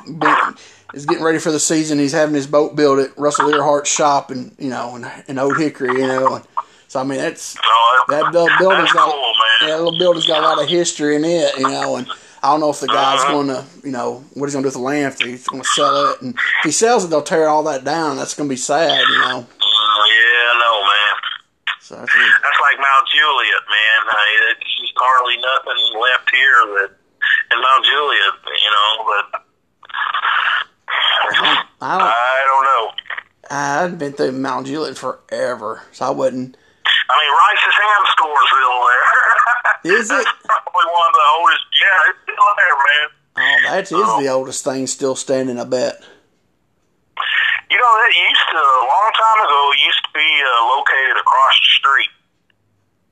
is getting ready for the season. He's having his boat built at Russell Earhart's shop, and you know, in, in Old Hickory, you know. And so I mean, that's Oh, that that, little building's that's got cool, yeah, that little building's got a lot of history in it, you know, and I don't know if the guy's Uh-huh. going to, you know, what he's going to do with the land. If he's going to sell it, and if he sells it, they'll tear all that down. That's going to be sad, you know. Uh, yeah, I know, man. So that's. That's like Mount Juliet, man. I just hardly nothing left here that in Mount Juliet, you know. But I don't. I don't know. I hadn't been through Mount Juliet forever, so I wouldn't. I mean, Rice's Ham Store's still there. Is it? That's probably one of the oldest. Yeah, it's still there, man. Oh, that is the oldest thing still standing. I bet. You know, that used to a long time ago. It used to be uh, located across the street,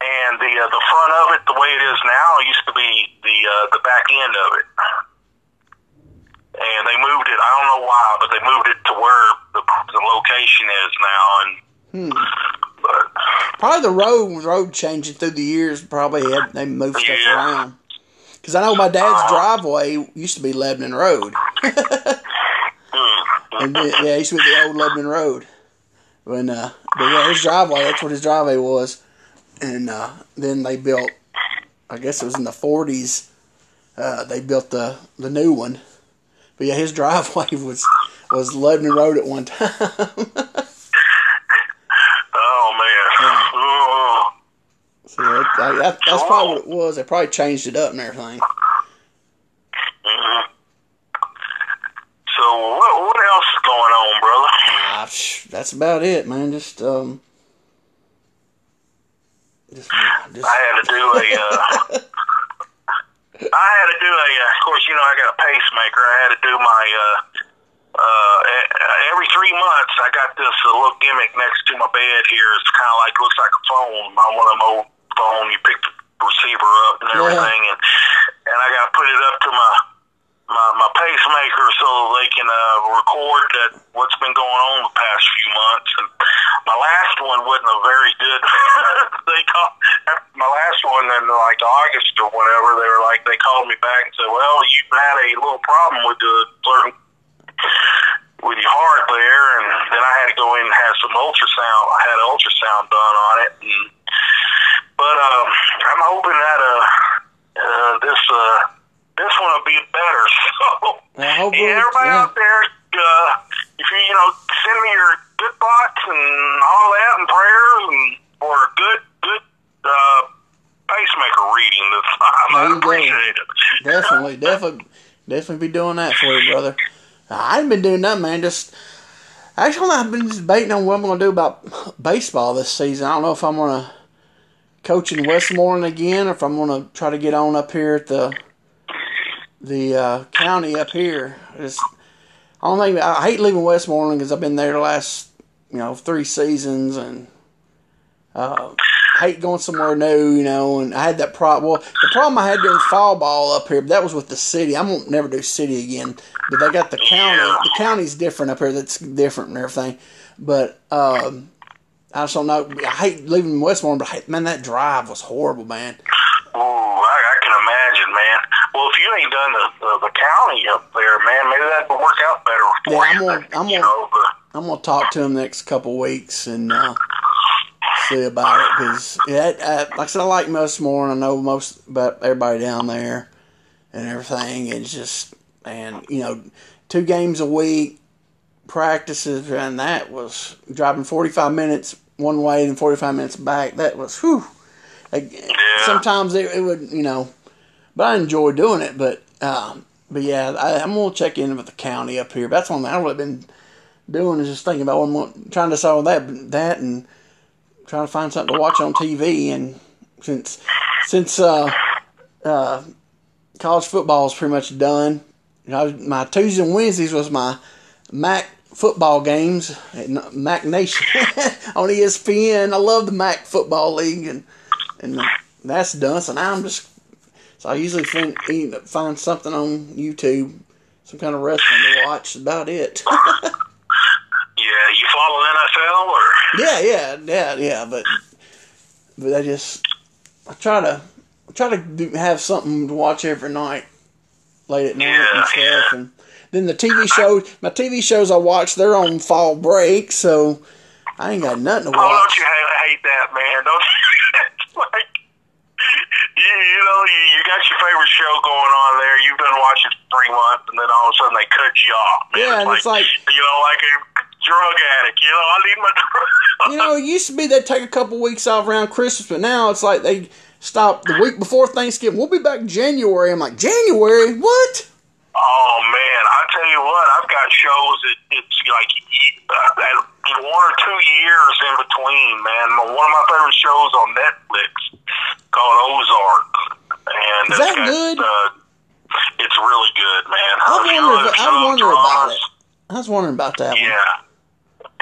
and the uh, the front of it, the way it is now, used to be the uh, the back end of it. And they moved it. I don't know why, but they moved it to where the the location is now. And but Probably the road road changing through the years. Probably had, they moved stuff around. Because I know my dad's driveway used to be Lebanon Road. hmm, And yeah, it used to be the old Lebanon Road. When, uh, but yeah, his driveway, that's what his driveway was. And uh, then they built, I guess it was in the 40s, uh, they built the, the new one. but yeah, his driveway was was Lebanon Road at one time. Oh man. Oh. So that, that, that- that's probably what it was. They probably changed it up and everything. Mhm. So what what else is going on, brother? Ah, that's about it, man. Just um, just, just I had to do a. Uh, I had to do a. Uh, of course, you know I got a pacemaker. I had to do my. Uh, uh, e- every three months, I got this uh, little gimmick next to my bed here. It's kind of like looks like a phone on one of them old phone. You pick the receiver up and Yeah. everything, and and I got to put it up to my my my pacemaker so they can uh, record that what's been going on the past few months. And my last one wasn't a very good. they call my last one in like August or whatever. They were like they called me back and said, "Well, you've had a little problem with the certain with your heart there," and then I had to go in and have some ultrasound. I had an ultrasound done on it, and, but um, I'm hoping that uh, uh this uh this one will be better. So I hope it- yeah, everybody yeah. out there, uh, if you you know send me your good thoughts and all that and prayers and for a good good uh, pacemaker reading this time. There I you go. appreciate it. definitely, definitely, be doing that for you, brother. I ain't been doing that, man. Just actually, I've been debating on what I'm to do about baseball this season. I don't know if I'm to coach in Westmoreland again, or if I'm to try to get on up here at the the uh, county up here. Just, I don't think I hate leaving Westmoreland because I've been there the last you know three seasons and. Uh, hate going somewhere new, you know, and I had that problem. Well, the problem I had during fall ball up here, but that was with the city. I won't never do city again. But they got the county. The county's different up here. That's different and everything. But um, I just don't know. I hate leaving Westmoreland, but I hate, man, that drive was horrible, man. Ooh, I, I can imagine, man. Well, if you ain't done the, the, the county up there, man, maybe that would work out better for Yeah, I'm gonna- I'm gonna- I'm gonna talk to him next couple weeks and uh, see about it because yeah, uh, like I said, I like and I know most about everybody down there and everything. It's just and you know, two games a week, practices, and that was driving 45 minutes one way and 45 minutes back. That was whew. Like, Sometimes it, it would you know, but I enjoy doing it. But um, but yeah, I, I'm gonna check in with the county up here. That's one thing I've really been doing is just thinking about what I'm trying to solve that that and trying to find something to watch on TV. And since since uh, uh, college football is pretty much done, you know, my Tuesdays and Wednesdays was my Mac football games at Mac Nation on ESPN. I love the Mac football league and and that's done. So now I'm just so I usually find, find something on YouTube, some kind of wrestling to watch. About it. yeah, you follow NFL or? Yeah, yeah, yeah, yeah. But but I just I try to I try to do, have something to watch every night, late at night Yeah, and stuff. yeah. And then the TV shows, my TV shows I watch, they're on fall break, so I ain't got nothing to watch. Oh, don't you hate, hate that, man? Don't you? like, you, you know, you, you got your favorite show going on there. You've been watching for three months, and then all of a sudden they cut you off. Man. Yeah, and it's like- you know, like a drug addict. You know, I need my drug. You know, it used to be they'd take a couple weeks off around Christmas, but now it's like they stop the week before Thanksgiving. We'll be back in January. I'm like, January? What? Oh man, I tell you what, I've got shows that it's like uh, one or two years in between. Man, one of my favorite shows on Netflix called Ozark, and Is that got, good? Uh, it's really good, man. I wonder. I some wonder about it. I was wondering about that one.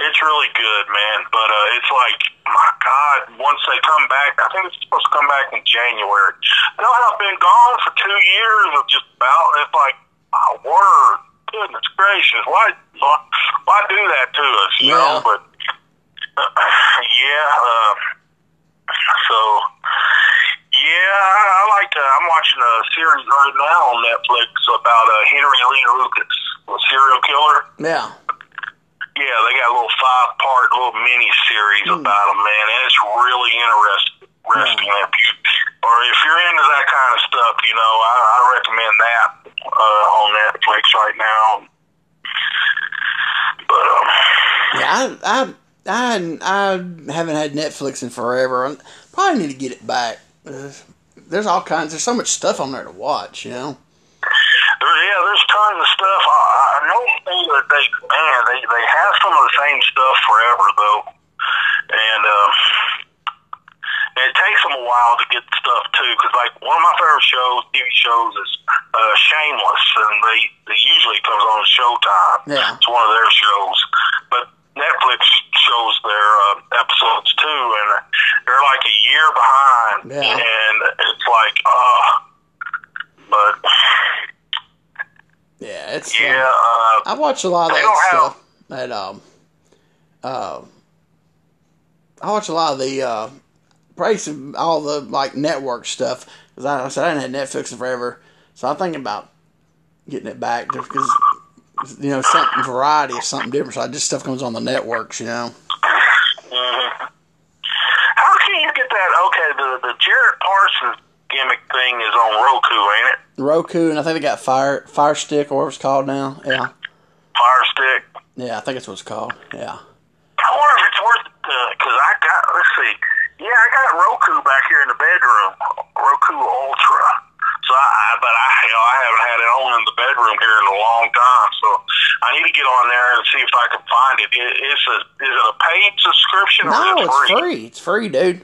It's really good, man. But uh, it's like, my God, once they come back, I think it's supposed to come back in January. They'll have been gone for two years of just about. It's like, my word, goodness gracious, why, why, why do that to us? You Yeah. know, but uh, yeah. Uh, so yeah, I, I like to. I'm watching a series right now on Netflix about uh, Henry Lee Lucas, a serial killer. Yeah. Yeah, they got a little five part little mini series Hmm. about him, man, and it's really interesting. Interesting if you or if you're into that kind of stuff, you know, I, I recommend that. uh, on Netflix right now. But um, Yeah, I, I, I, I haven't had Netflix in forever. I probably need to get it back. There's all kinds. There's so much stuff on there to watch. You know. There, yeah, there's tons of stuff. I, I know that they, man, they they have some of the same stuff forever though, and uh, and it takes them a while to get stuff too. Because like one of my favorite shows, TV shows, is uh, Shameless, and they they usually comes on Showtime. Yeah. it's one of their shows, but Netflix shows their uh, episodes too, and they're like a year behind, Yeah. and it's like, uh, but. Yeah, it's. Yeah, uh, I watch a lot of that don't have- stuff. That um, uh, I watch a lot of the uh, price of all the like network stuff because I, I said I didn't have Netflix in forever, so I'm thinking about getting it back just because you know something variety is something different. So I just stuff comes on the networks, you know. mhm. how can you get that? Okay, the the Jared Parsons gimmick thing is on Roku, ain't it? Roku and I think they got Fire Fire Stick or whatever it's called now. Yeah, Fire Stick. yeah, I think that's what it's called. Yeah. I wonder if it's worth because uh, I got. Let's see. Yeah, I got Roku back here in the bedroom, Roku Ultra. So I, but I, you know, I haven't had it on in the bedroom here in a long time. So I need to get on there and see if I can find it. It- It's a, is it a paid subscription No, it it's free? free. It's free, dude.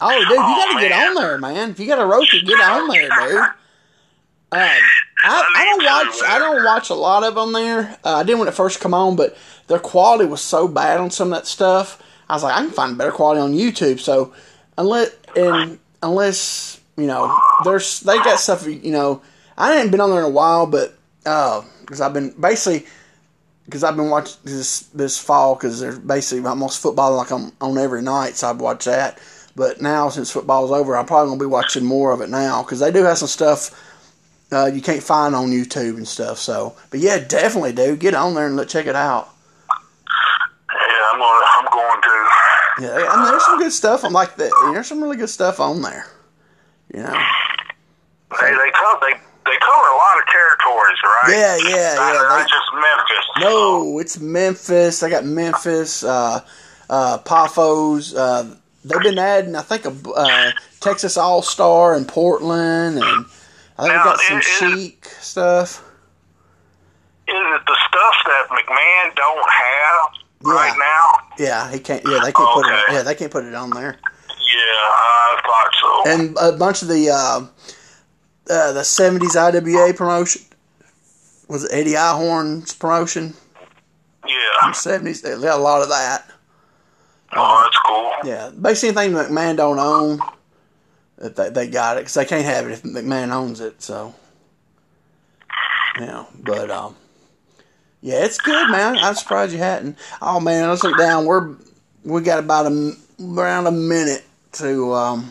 Oh, dude, you Oh, gotta get man. on there, man. If you got a Roku, get on there, dude. Um, I, I don't watch. I don't watch a lot of them there. Uh, I did when it first come on, but their quality was so bad on some of that stuff. I was like, I can find better quality on YouTube. So unless and unless you know, there's they got stuff. You know, I ain't been on there in a while, but because I've been basically because I've been watching this this fall because they're basically almost football like on on every night, so I'd watch that. But now since football's over, I'm probably gonna be watching more of it now because they do have some stuff uh, you can't find on YouTube and stuff. So, but yeah, definitely, dude, get on there and let check it out. Yeah, I'm gonna. I'm going to. Yeah, I mean, there's some good stuff. I'm like that. There's some really good stuff on there. You know. They they cover they they cover a lot of territories, right? Yeah, yeah, Not, yeah. not they- just Memphis. No, it's Memphis. I got Memphis, uh, uh, Paphos. Uh, they've been adding, I think, a uh, Texas All Star in Portland, and I think we Now, got some is- chic stuff. Is it the stuff that McMahon don't have Yeah. right now? Yeah, he can't. Yeah, they can't put it. Yeah, they can't put it on there. Yeah, I thought so. And a bunch of the uh, uh, the '70s IWA promotion was it Eddie Einhorn's promotion. yeah. '70s, they got a lot of that. Oh, that's cool. Yeah, basically anything McMahon don't own, that they, they got it because they can't have it if McMahon owns it. So, yeah, but um, yeah, it's good, man. I'm surprised you hadn't. Oh man, let's look down. We're we got about a around a minute to um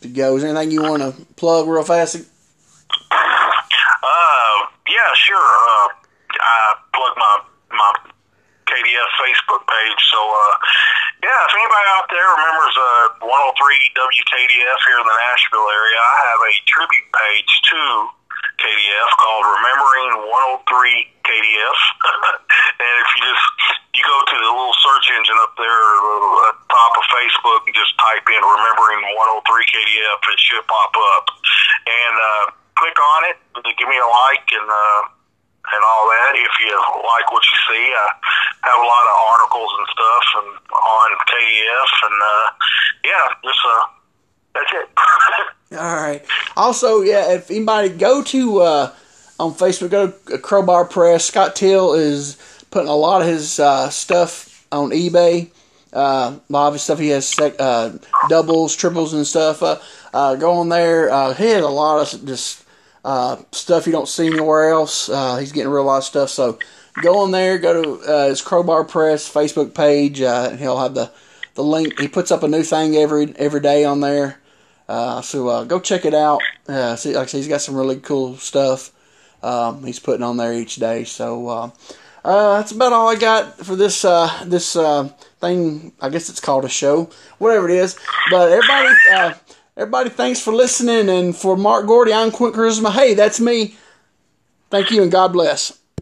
to go. Is there anything you want to plug real fast? Uh, yeah, sure. Uh, I plug my Facebook page. So, uh, yeah, if anybody out there remembers uh 103 WKDF here in the Nashville area, I have a tribute page to KDF called Remembering 103 KDF. and if you just you go to the little search engine up there uh, at the top of Facebook and just type in Remembering 103 KDF, it should pop up. And uh, click on it, give me a like and uh, and all that. If you like what you see, I have a lot of articles and stuff and on KDF, and uh, yeah, just uh, that's it. All right. Also, yeah, if anybody go to uh, on Facebook, go to Crowbar Press. Scott Teal is putting a lot of his uh, stuff on eBay. Uh, lot of his stuff he has sec- uh, doubles, triples, and stuff. Uh, uh, go on there. Uh, he has a lot of just uh, stuff you don't see anywhere else. Uh, he's getting a real lot of stuff. So go on there. Go to uh, his Crowbar Press Facebook page. Uh, and he'll have the the link. He puts up a new thing every every day on there. Uh, so uh, go check it out. See, like I said, he's got some really cool stuff um, he's putting on there each day. So that's about all I got for this this thing. I guess it's called a show, whatever it is. But everybody, Everybody, thanks for listening. And for Mark Gordy, I'm Quint Charisma. Hey, that's me. Thank you and God bless.